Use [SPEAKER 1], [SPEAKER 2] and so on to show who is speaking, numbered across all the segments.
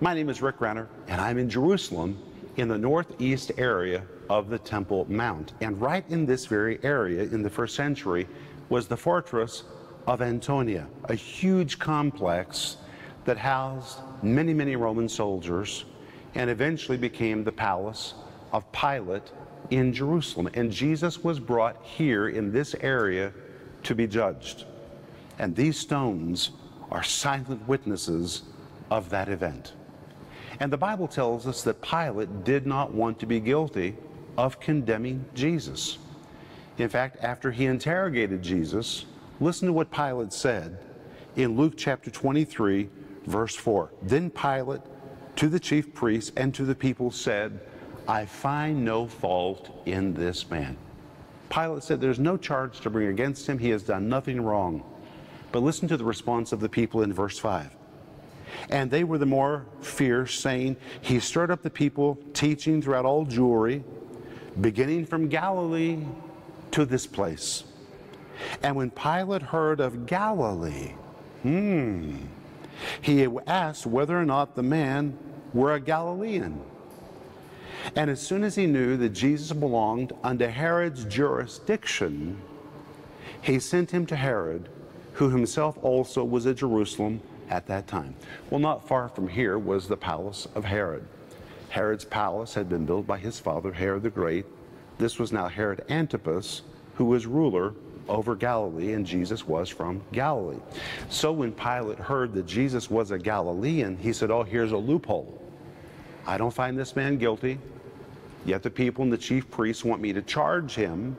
[SPEAKER 1] My name is Rick Renner, and I'm in Jerusalem in the northeast area of the Temple Mount. And right in this very area in the first century was the fortress of Antonia, a huge complex that housed many, many Roman soldiers and eventually became the palace of Pilate in Jerusalem. And Jesus was brought here in this area to be judged. And these stones are silent witnesses of that event. And the Bible tells us that Pilate did not want to be guilty of condemning Jesus. In fact, after he interrogated Jesus, listen to what Pilate said in Luke chapter 23, verse 4. Then Pilate to the chief priests and to the people said, I find no fault in this man. Pilate said, There's no charge to bring against him. He has done nothing wrong. But listen to the response of the people in verse 5. And they were the more fierce, saying, He stirred up the people, teaching throughout all Jewry, beginning from Galilee to this place. And when Pilate heard of Galilee, hmm, he asked whether or not the man were a Galilean. And as soon as he knew that Jesus belonged under Herod's jurisdiction, he sent him to Herod, who himself also was at Jerusalem at that time. Well, not far from here was the palace of Herod. Herod's palace had been built by his father, Herod the Great. This was now Herod Antipas, who was ruler over Galilee, and Jesus was from Galilee. So when Pilate heard that Jesus was a Galilean, he said, Oh, here's a loophole. I don't find this man guilty, yet the people and the chief priests want me to charge him.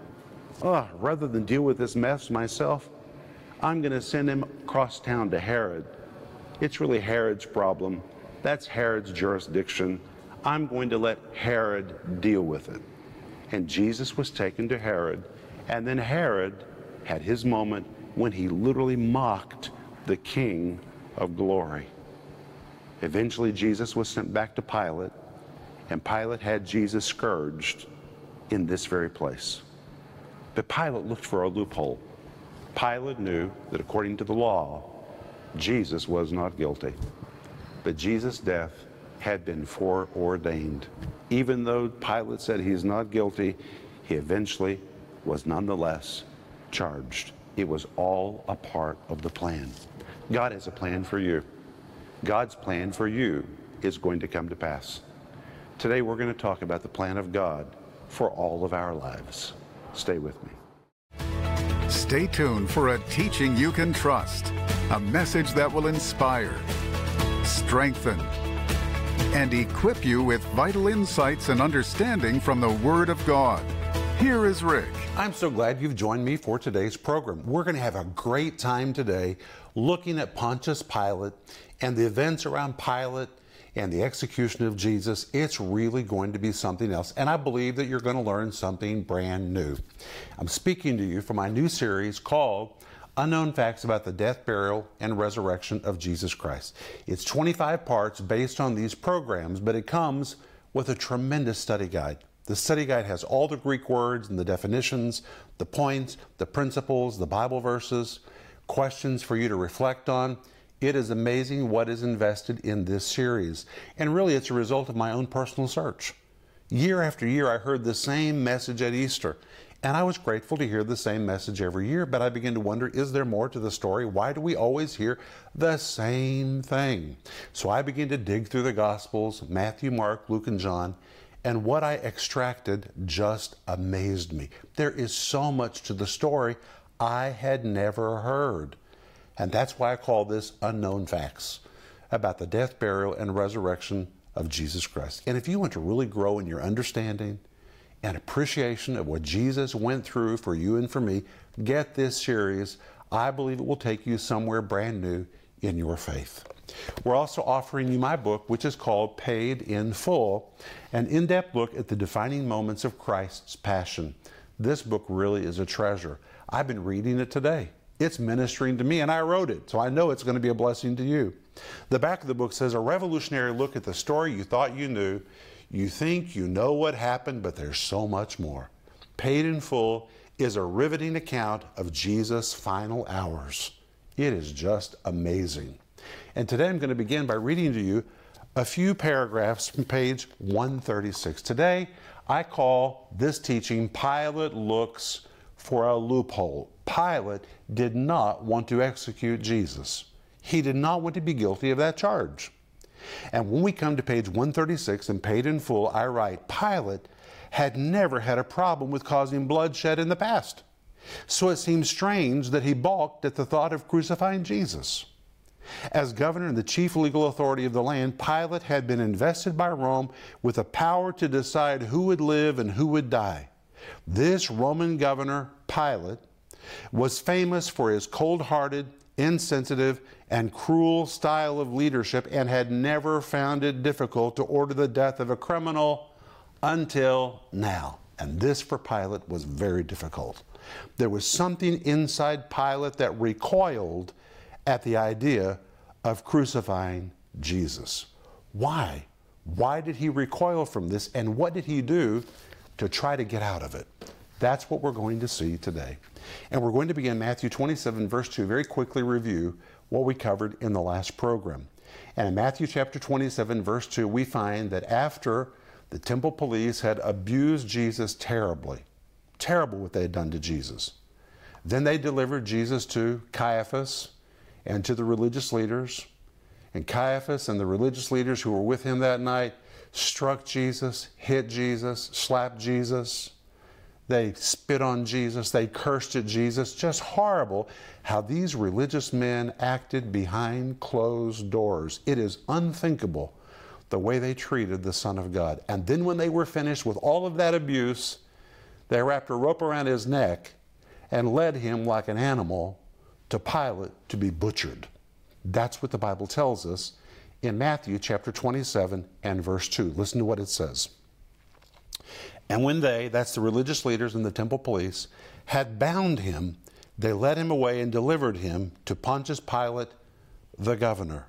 [SPEAKER 1] Oh, rather than deal with this mess myself, I'm going to send him across town to Herod. It's really Herod's problem. That's Herod's jurisdiction. I'm going to let Herod deal with it. And Jesus was taken to Herod, and then Herod had his moment when he literally mocked the King of glory. Eventually, Jesus was sent back to Pilate, and Pilate had Jesus scourged in this very place. But Pilate looked for a loophole. Pilate knew that according to the law, Jesus was not guilty. But Jesus' death had been foreordained. Even though Pilate said he's not guilty, he eventually was nonetheless charged. It was all a part of the plan. God has a plan for you. God's plan for you is going to come to pass. Today we're going to talk about the plan of God for all of our lives. Stay with me.
[SPEAKER 2] Stay tuned for a teaching you can trust, a message that will inspire, strengthen, and equip you with vital insights and understanding from the Word of God. Here is Rick.
[SPEAKER 1] I'm so glad you've joined me for today's program. We're going to have a great time today looking at Pontius Pilate and the events around Pilate and the execution of Jesus. It's really going to be something else. And I believe that you're going to learn something brand new. I'm speaking to you from my new series called Unknown Facts About the Death, Burial, and Resurrection of Jesus Christ. It's 25 parts based on these programs, but it comes with a tremendous study guide. The study guide has all the Greek words and the definitions, the points, the principles, the Bible verses, questions for you to reflect on. It is amazing what is invested in this series. And really, it's a result of my own personal search. Year after year, I heard the same message at Easter. And I was grateful to hear the same message every year, but I began to wonder is there more to the story? Why do we always hear the same thing? So I began to dig through the Gospels Matthew, Mark, Luke, and John and what I extracted just amazed me. There is so much to the story I had never heard. And that's why I call this Unknown Facts about the death, burial, and resurrection of Jesus Christ. And if you want to really grow in your understanding and appreciation of what Jesus went through for you and for me, get this series. I believe it will take you somewhere brand new in your faith. We're also offering you my book, which is called Paid in Full, an in depth look at the defining moments of Christ's Passion. This book really is a treasure. I've been reading it today. It's ministering to me, and I wrote it, so I know it's going to be a blessing to you. The back of the book says a revolutionary look at the story you thought you knew. You think you know what happened, but there's so much more. Paid in Full is a riveting account of Jesus' final hours. It is just amazing. And today I'm going to begin by reading to you a few paragraphs from page 136. Today, I call this teaching Pilate Looks for a Loophole. Pilate did not want to execute Jesus, he did not want to be guilty of that charge. And when we come to page 136 and paid in full, I write Pilate had never had a problem with causing bloodshed in the past. So it seems strange that he balked at the thought of crucifying Jesus. As governor and the chief legal authority of the land, Pilate had been invested by Rome with the power to decide who would live and who would die. This Roman governor, Pilate, was famous for his cold hearted, insensitive, and cruel style of leadership and had never found it difficult to order the death of a criminal until now. And this for Pilate was very difficult. There was something inside Pilate that recoiled at the idea of crucifying Jesus. Why? Why did he recoil from this and what did he do to try to get out of it? That's what we're going to see today. And we're going to begin Matthew 27, verse 2, very quickly review what we covered in the last program. And in Matthew chapter 27, verse 2, we find that after the temple police had abused Jesus terribly, terrible what they had done to Jesus, then they delivered Jesus to Caiaphas and to the religious leaders. And Caiaphas and the religious leaders who were with him that night struck Jesus, hit Jesus, slapped Jesus. They spit on Jesus. They cursed at Jesus. Just horrible how these religious men acted behind closed doors. It is unthinkable the way they treated the Son of God. And then when they were finished with all of that abuse, they wrapped a rope around his neck and led him like an animal to Pilate to be butchered. That's what the Bible tells us in Matthew chapter 27 and verse 2. Listen to what it says. And when they, that's the religious leaders and the temple police, had bound him, they led him away and delivered him to Pontius Pilate, the governor.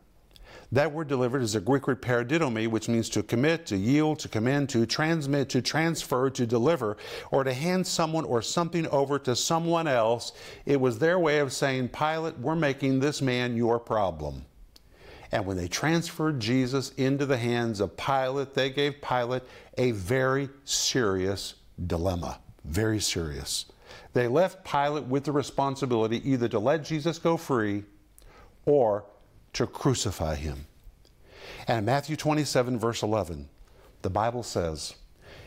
[SPEAKER 1] That word delivered is a Greek word paradidomi, which means to commit, to yield, to command, to transmit, to transfer, to deliver, or to hand someone or something over to someone else. It was their way of saying, Pilate, we're making this man your problem. And when they transferred Jesus into the hands of Pilate, they gave Pilate a very serious dilemma. Very serious. They left Pilate with the responsibility either to let Jesus go free or to crucify him. And in Matthew 27, verse 11, the Bible says,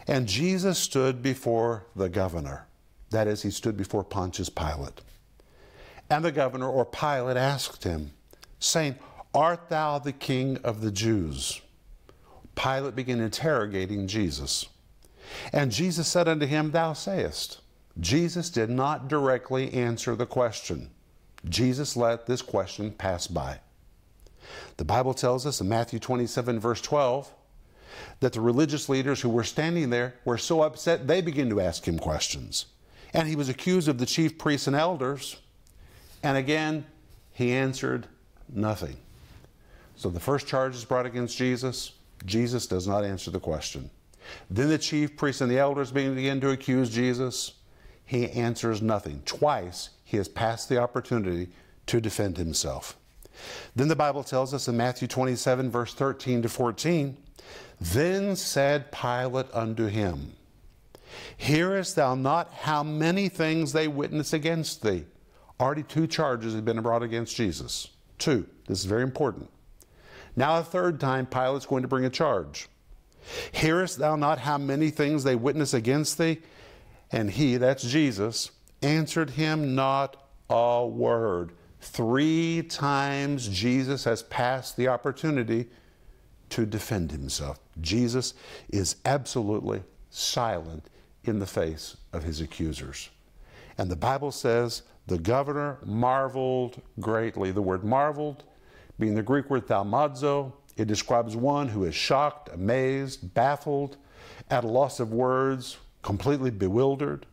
[SPEAKER 1] And Jesus stood before the governor. That is, he stood before Pontius Pilate. And the governor or Pilate asked him, saying, Art thou the king of the Jews? Pilate began interrogating Jesus. And Jesus said unto him, Thou sayest. Jesus did not directly answer the question. Jesus let this question pass by. The Bible tells us in Matthew 27, verse 12, that the religious leaders who were standing there were so upset they began to ask him questions. And he was accused of the chief priests and elders. And again, he answered nothing. So the first charge is brought against Jesus. Jesus does not answer the question. Then the chief priests and the elders begin to accuse Jesus. He answers nothing. Twice he has passed the opportunity to defend himself. Then the Bible tells us in Matthew 27, verse 13 to 14, Then said Pilate unto him, Hearest thou not how many things they witness against thee? Already two charges had been brought against Jesus. Two. This is very important. Now, a third time, Pilate's going to bring a charge. Hearest thou not how many things they witness against thee? And he, that's Jesus, answered him not a word. Three times Jesus has passed the opportunity to defend himself. Jesus is absolutely silent in the face of his accusers. And the Bible says the governor marveled greatly. The word marveled being the Greek word thaumazo, it describes one who is shocked, amazed, baffled, at a loss of words, completely bewildered.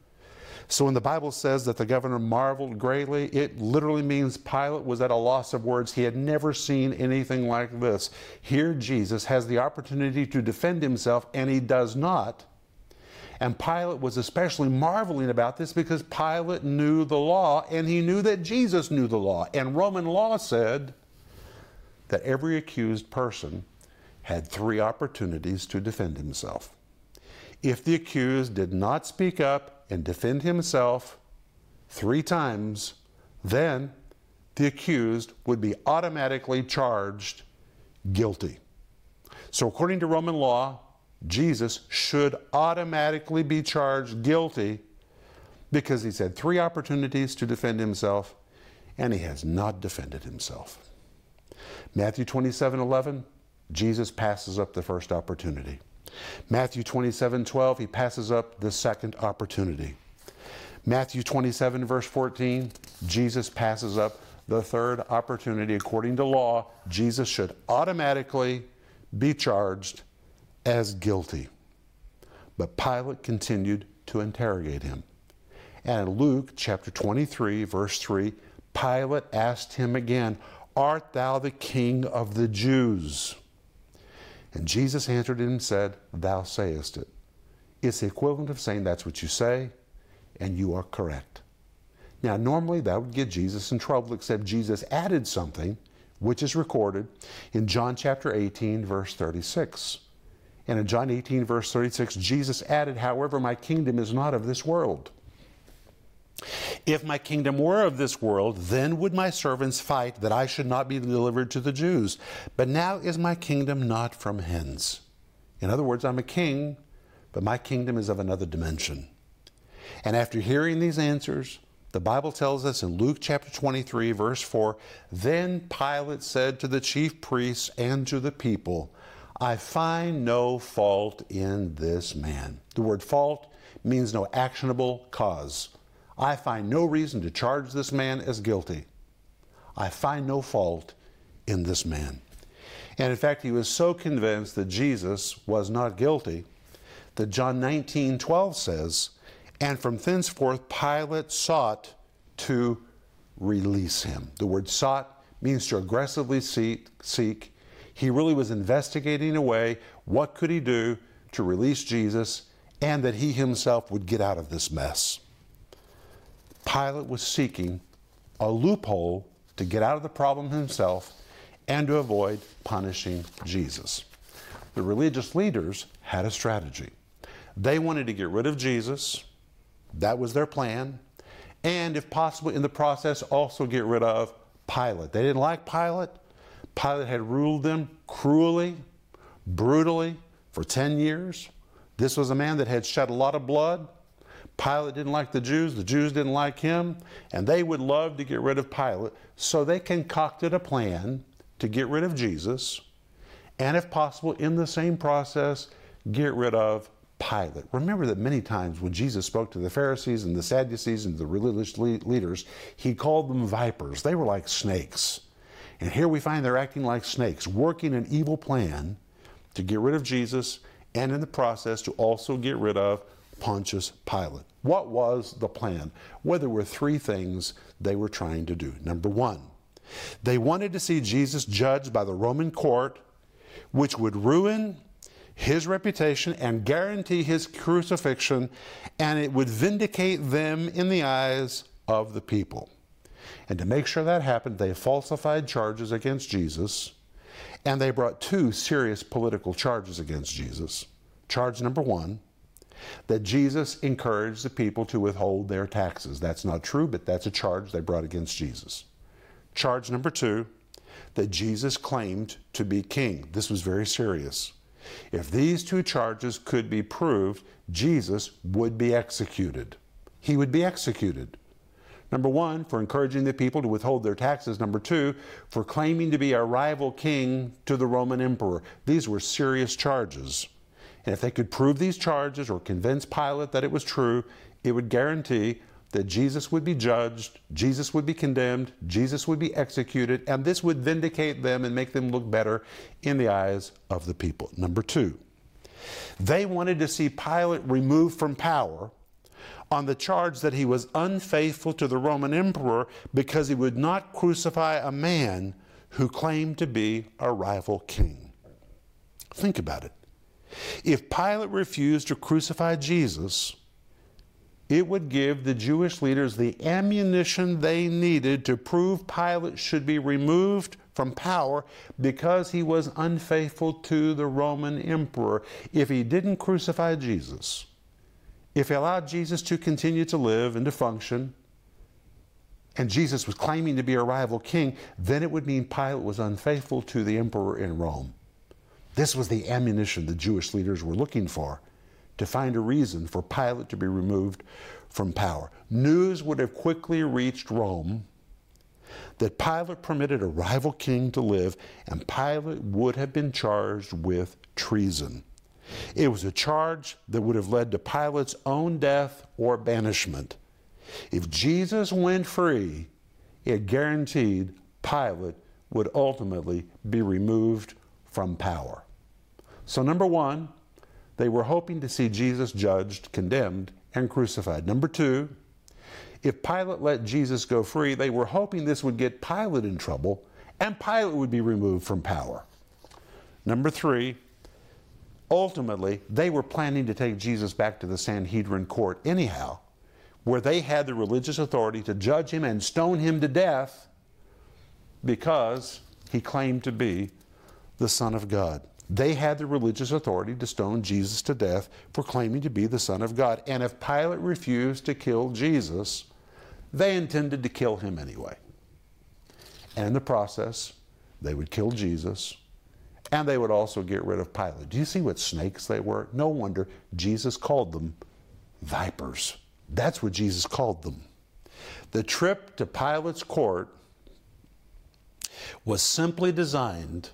[SPEAKER 1] So when the Bible says that the governor marveled greatly, it literally means Pilate was at a loss of words. He had never seen anything like this. Here, Jesus has the opportunity to defend himself, and he does not. And Pilate was especially marveling about this because Pilate knew the law, and he knew that Jesus knew the law. And Roman law said that every accused person had three opportunities to defend himself. If the accused did not speak up and defend himself three times, then the accused would be automatically charged guilty. So, according to Roman law, Jesus should automatically be charged guilty because he's had three opportunities to defend himself and he has not defended himself. Matthew 27 11, Jesus passes up the first opportunity. Matthew 27 12, he passes up the second opportunity. Matthew 27, verse 14, Jesus passes up the third opportunity. According to law, Jesus should automatically be charged as guilty. But Pilate continued to interrogate him. And in Luke chapter 23, verse 3, Pilate asked him again, Art thou the king of the Jews? And Jesus answered him and said, Thou sayest it. It's the equivalent of saying that's what you say, and you are correct. Now, normally that would get Jesus in trouble, except Jesus added something, which is recorded in John chapter 18, verse 36. And in John 18, verse 36, Jesus added, However, my kingdom is not of this world. If my kingdom were of this world, then would my servants fight that I should not be delivered to the Jews. But now is my kingdom not from hence. In other words, I'm a king, but my kingdom is of another dimension. And after hearing these answers, the Bible tells us in Luke chapter 23, verse 4 Then Pilate said to the chief priests and to the people, I find no fault in this man. The word fault means no actionable cause. I find no reason to charge this man as guilty. I find no fault in this man. And in fact, he was so convinced that Jesus was not guilty that John 19 12 says, And from thenceforth Pilate sought to release him. The word sought means to aggressively seek. seek. He really was investigating a way what could he do to release Jesus and that he himself would get out of this mess. Pilate was seeking a loophole to get out of the problem himself and to avoid punishing Jesus. The religious leaders had a strategy. They wanted to get rid of Jesus, that was their plan, and if possible, in the process, also get rid of Pilate. They didn't like Pilate. Pilate had ruled them cruelly, brutally for 10 years. This was a man that had shed a lot of blood. Pilate didn't like the Jews, the Jews didn't like him, and they would love to get rid of Pilate. So they concocted a plan to get rid of Jesus, and if possible, in the same process, get rid of Pilate. Remember that many times when Jesus spoke to the Pharisees and the Sadducees and the religious leaders, he called them vipers. They were like snakes. And here we find they're acting like snakes, working an evil plan to get rid of Jesus and in the process to also get rid of Pontius Pilate. What was the plan? Well, there were three things they were trying to do. Number one, they wanted to see Jesus judged by the Roman court, which would ruin his reputation and guarantee his crucifixion, and it would vindicate them in the eyes of the people. And to make sure that happened, they falsified charges against Jesus, and they brought two serious political charges against Jesus. Charge number one, that Jesus encouraged the people to withhold their taxes. That's not true, but that's a charge they brought against Jesus. Charge number two, that Jesus claimed to be king. This was very serious. If these two charges could be proved, Jesus would be executed. He would be executed. Number one, for encouraging the people to withhold their taxes. Number two, for claiming to be a rival king to the Roman emperor. These were serious charges. And if they could prove these charges or convince Pilate that it was true, it would guarantee that Jesus would be judged, Jesus would be condemned, Jesus would be executed, and this would vindicate them and make them look better in the eyes of the people. Number two, they wanted to see Pilate removed from power on the charge that he was unfaithful to the Roman emperor because he would not crucify a man who claimed to be a rival king. Think about it. If Pilate refused to crucify Jesus, it would give the Jewish leaders the ammunition they needed to prove Pilate should be removed from power because he was unfaithful to the Roman emperor. If he didn't crucify Jesus, if he allowed Jesus to continue to live and to function, and Jesus was claiming to be a rival king, then it would mean Pilate was unfaithful to the emperor in Rome. This was the ammunition the Jewish leaders were looking for to find a reason for Pilate to be removed from power. News would have quickly reached Rome that Pilate permitted a rival king to live, and Pilate would have been charged with treason. It was a charge that would have led to Pilate's own death or banishment. If Jesus went free, it guaranteed Pilate would ultimately be removed from power. So, number one, they were hoping to see Jesus judged, condemned, and crucified. Number two, if Pilate let Jesus go free, they were hoping this would get Pilate in trouble and Pilate would be removed from power. Number three, ultimately, they were planning to take Jesus back to the Sanhedrin court anyhow, where they had the religious authority to judge him and stone him to death because he claimed to be the Son of God. They had the religious authority to stone Jesus to death for claiming to be the Son of God. And if Pilate refused to kill Jesus, they intended to kill him anyway. And in the process, they would kill Jesus and they would also get rid of Pilate. Do you see what snakes they were? No wonder Jesus called them vipers. That's what Jesus called them. The trip to Pilate's court was simply designed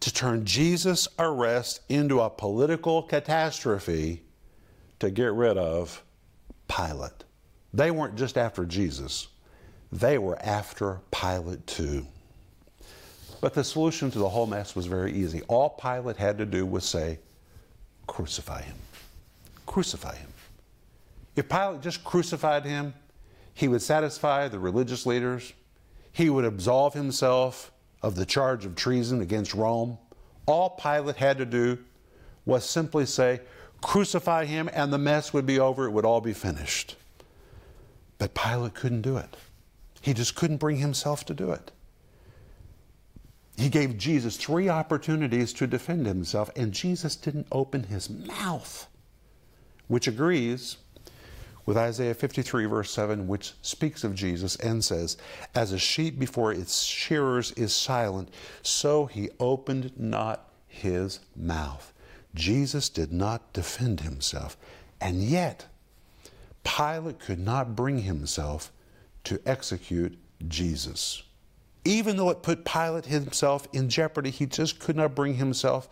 [SPEAKER 1] to turn Jesus' arrest into a political catastrophe to get rid of Pilate. They weren't just after Jesus, they were after Pilate too. But the solution to the whole mess was very easy. All Pilate had to do was say, Crucify him. Crucify him. If Pilate just crucified him, he would satisfy the religious leaders, he would absolve himself of the charge of treason against Rome. All Pilate had to do was simply say, Crucify him, and the mess would be over. It would all be finished. But Pilate couldn't do it. He just couldn't bring himself to do it. He gave Jesus three opportunities to defend himself, and Jesus didn't open his mouth, which agrees with Isaiah 53, verse 7, which speaks of Jesus and says, As a sheep before its shearers is silent, so he opened not his mouth. Jesus did not defend himself, and yet Pilate could not bring himself to execute Jesus. Even though it put Pilate himself in jeopardy, he just could not bring himself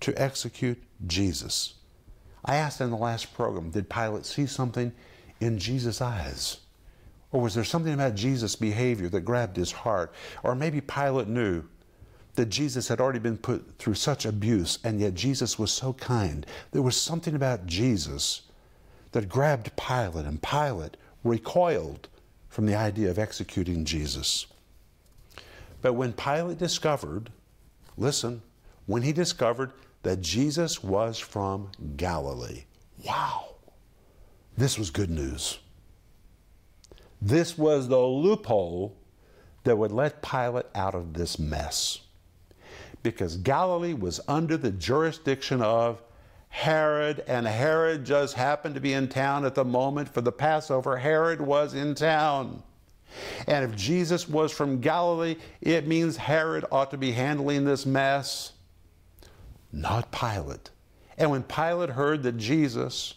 [SPEAKER 1] to execute Jesus. I asked in the last program, did Pilate see something in Jesus' eyes? Or was there something about Jesus' behavior that grabbed his heart? Or maybe Pilate knew that Jesus had already been put through such abuse, and yet Jesus was so kind. There was something about Jesus that grabbed Pilate, and Pilate recoiled from the idea of executing Jesus. But when Pilate discovered, listen, when he discovered that Jesus was from Galilee, wow, this was good news. This was the loophole that would let Pilate out of this mess. Because Galilee was under the jurisdiction of Herod, and Herod just happened to be in town at the moment for the Passover. Herod was in town. And if Jesus was from Galilee, it means Herod ought to be handling this mess, not Pilate. And when Pilate heard that Jesus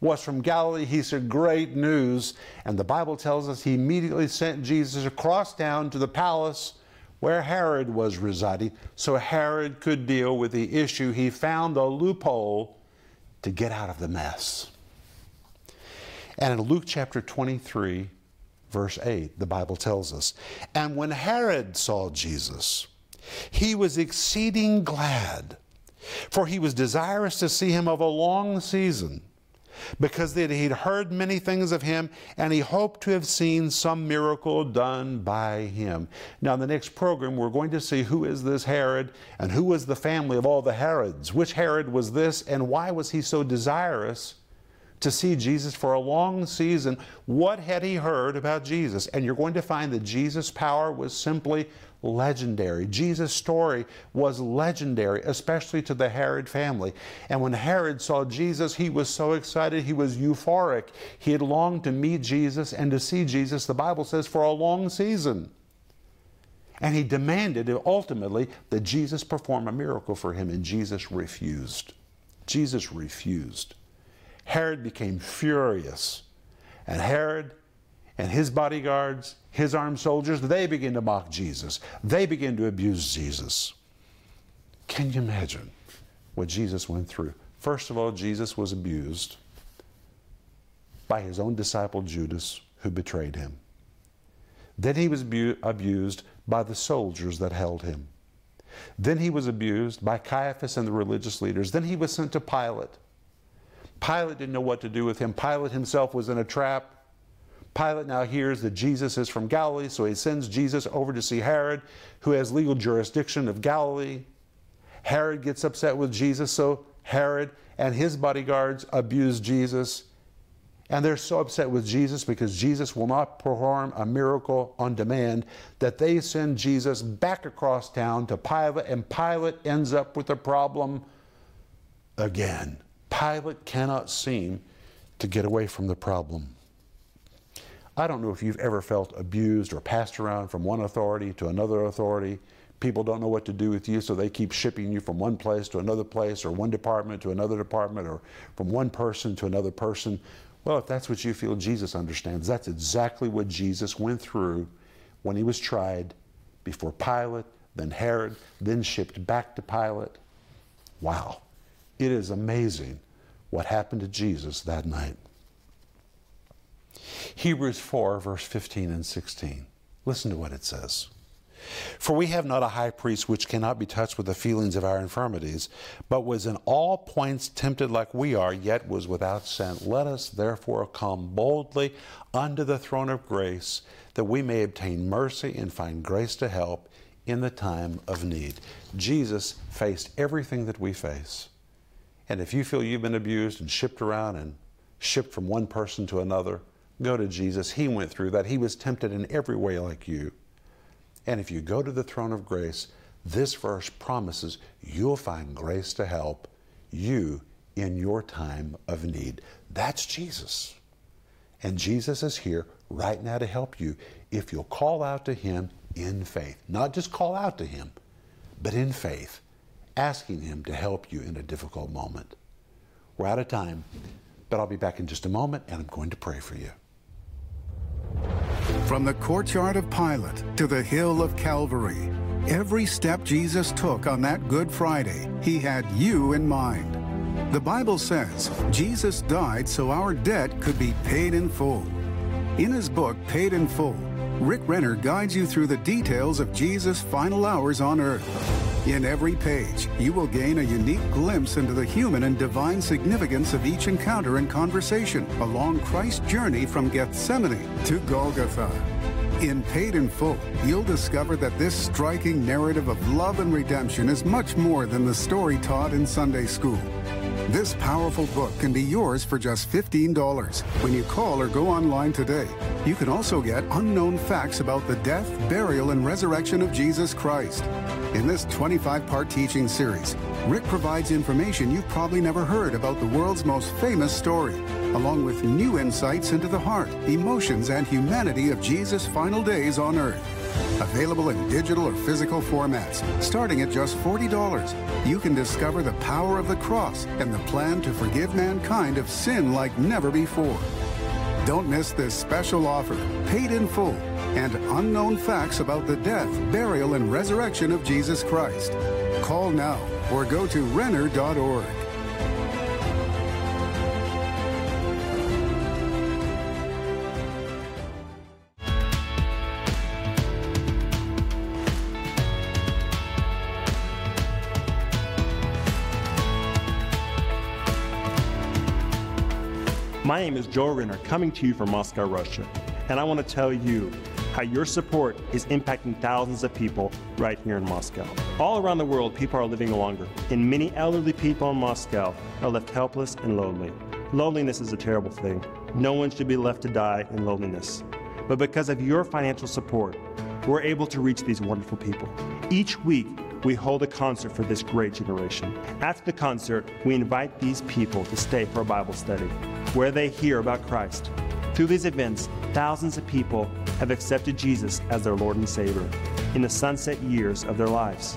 [SPEAKER 1] was from Galilee, he said, Great news. And the Bible tells us he immediately sent Jesus across town to the palace where Herod was residing so Herod could deal with the issue. He found a loophole to get out of the mess. And in Luke chapter 23, verse 8, the Bible tells us, And when Herod saw Jesus, he was exceeding glad, for he was desirous to see him of a long season because that he'd heard many things of him and he hoped to have seen some miracle done by him. Now, in the next program, we're going to see who is this Herod and who was the family of all the Herods. Which Herod was this and why was he so desirous to see Jesus for a long season. What had he heard about Jesus? And you're going to find that Jesus' power was simply legendary. Jesus' story was legendary, especially to the Herod family. And when Herod saw Jesus, he was so excited, he was euphoric. He had longed to meet Jesus and to see Jesus, the Bible says, for a long season. And he demanded ultimately that Jesus perform a miracle for him, and Jesus refused. Jesus refused. Herod became furious. And Herod and his bodyguards, his armed soldiers, they begin to mock Jesus. They begin to abuse Jesus. Can you imagine what Jesus went through? First of all, Jesus was abused by his own disciple Judas, who betrayed him. Then he was abu- abused by the soldiers that held him. Then he was abused by Caiaphas and the religious leaders. Then he was sent to Pilate. Pilate didn't know what to do with him. Pilate himself was in a trap. Pilate now hears that Jesus is from Galilee, so he sends Jesus over to see Herod, who has legal jurisdiction of Galilee. Herod gets upset with Jesus, so Herod and his bodyguards abuse Jesus. And they're so upset with Jesus because Jesus will not perform a miracle on demand that they send Jesus back across town to Pilate, and Pilate ends up with a problem again. Pilate cannot seem to get away from the problem. I don't know if you've ever felt abused or passed around from one authority to another authority. People don't know what to do with you, so they keep shipping you from one place to another place, or one department to another department, or from one person to another person. Well, if that's what you feel Jesus understands, that's exactly what Jesus went through when he was tried before Pilate, then Herod, then shipped back to Pilate. Wow. It is amazing what happened to Jesus that night. Hebrews 4, verse 15 and 16. Listen to what it says. For we have not a high priest which cannot be touched with the feelings of our infirmities, but was in all points tempted like we are, yet was without sin. Let us therefore come boldly unto the throne of grace, that we may obtain mercy and find grace to help in the time of need. Jesus faced everything that we face. And if you feel you've been abused and shipped around and shipped from one person to another, go to Jesus. He went through that. He was tempted in every way like you. And if you go to the throne of grace, this verse promises you'll find grace to help you in your time of need. That's Jesus. And Jesus is here right now to help you if you'll call out to Him in faith. Not just call out to Him, but in faith, asking Him to help you in a difficult moment. We're out of time, but I'll be back in just a moment and I'm going to pray for you.
[SPEAKER 2] From the courtyard of Pilate to the hill of Calvary, every step Jesus took on that Good Friday, he had you in mind. The Bible says Jesus died so our debt could be paid in full. In his book, Paid in Full, Rick Renner guides you through the details of Jesus' final hours on earth. In every page, you will gain a unique glimpse into the human and divine significance of each encounter and conversation along Christ's journey from Gethsemane to Golgotha. In Paid in Full, you'll discover that this striking narrative of love and redemption is much more than the story taught in Sunday school. This powerful book can be yours for just $15 when you call or go online today. You can also get unknown facts about the death, burial, and resurrection of Jesus Christ. In this 25 part teaching series, Rick provides information you've probably never heard about the world's most famous story, along with new insights into the heart, emotions, and humanity of Jesus' final days on earth. Available in digital or physical formats, starting at just $40, you can discover the power of the cross and the plan to forgive mankind of sin like never before. Don't miss this special offer, paid in full, and unknown facts about the death, burial, and resurrection of Jesus Christ. Call now or go to Renner.org.
[SPEAKER 3] Joel Renner, coming to you from Moscow, Russia. And I want to tell you how your support is impacting thousands of people right here in Moscow. All around the world, people are living longer, and many elderly people in Moscow are left helpless and lonely. loneliness is a terrible thing. No one should be left to die in loneliness. But because of your financial support, we're able to reach these wonderful people. Each week, we hold a concert for this great generation. After the concert, we invite these people to stay for a Bible study where they hear about Christ. Through these events, thousands of people have accepted Jesus as their Lord and Savior in the sunset years of their lives.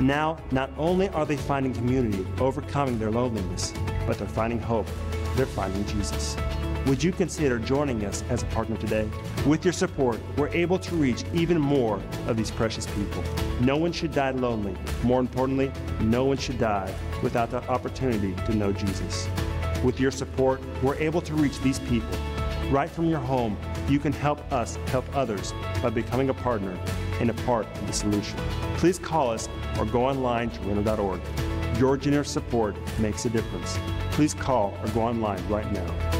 [SPEAKER 3] Now, not only are they finding community, overcoming their loneliness, but they're finding hope. They're finding Jesus. Would you consider joining us as a partner today? With your support, we're able to reach even more of these precious people. No one should die lonely. More importantly, no one should die without the opportunity to know Jesus. With your support, we're able to reach these people. Right from your home, you can help us help others by becoming a partner and a part of the solution. Please call us or go online to renner.org. Your generous support makes a difference. Please call or go online right now.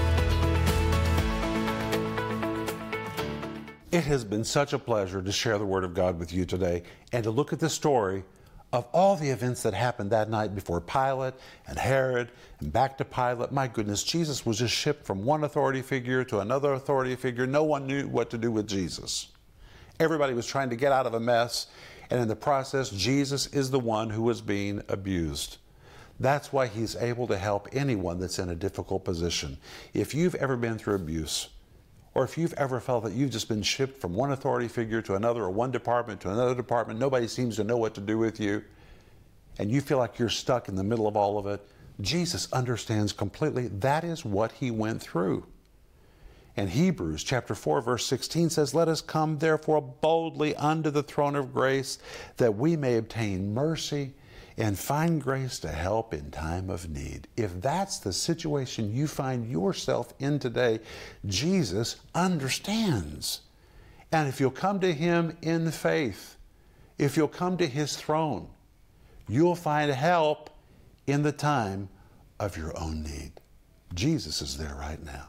[SPEAKER 1] It has been such a pleasure to share the Word of God with you today and to look at the story of all the events that happened that night before Pilate and Herod and back to Pilate. My goodness, Jesus was just shipped from one authority figure to another authority figure. No one knew what to do with Jesus. Everybody was trying to get out of a mess, and in the process, Jesus is the one who was being abused. That's why he's able to help anyone that's in a difficult position. If you've ever been through abuse, or if you've ever felt that you've just been shipped from one authority figure to another, or one department to another department, nobody seems to know what to do with you, and you feel like you're stuck in the middle of all of it, Jesus understands completely that is what he went through. And Hebrews chapter 4 verse 16 says, "Let us come therefore boldly unto the throne of grace that we may obtain mercy and find grace to help in time of need. If that's the situation you find yourself in today, Jesus understands. And if you'll come to Him in faith, if you'll come to His throne, you'll find help in the time of your own need. Jesus is there right now.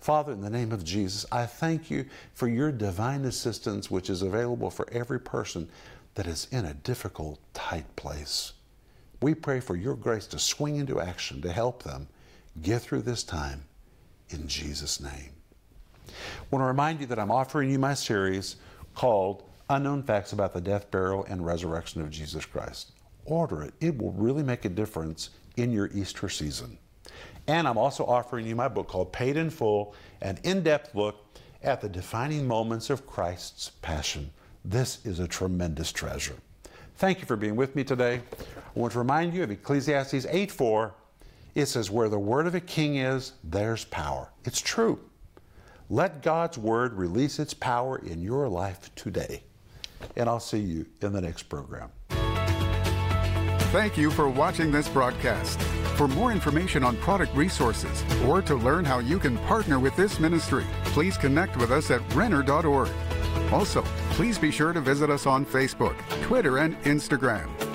[SPEAKER 1] Father, in the name of Jesus, I thank you for your divine assistance, which is available for every person that is in a difficult, tight place. We pray for your grace to swing into action to help them get through this time in Jesus' name. I want to remind you that I'm offering you my series called Unknown Facts About the Death, Burial, and Resurrection of Jesus Christ. Order it, it will really make a difference in your Easter season. And I'm also offering you my book called Paid in Full, an in depth look at the defining moments of Christ's Passion. This is a tremendous treasure. Thank you for being with me today. I want to remind you of Ecclesiastes 8 4. It says, Where the word of a king is, there's power. It's true. Let God's word release its power in your life today. And I'll see you in the next program.
[SPEAKER 2] Thank you for watching this broadcast. For more information on product resources or to learn how you can partner with this ministry, please connect with us at Renner.org. Also, please be sure to visit us on Facebook, Twitter, and Instagram.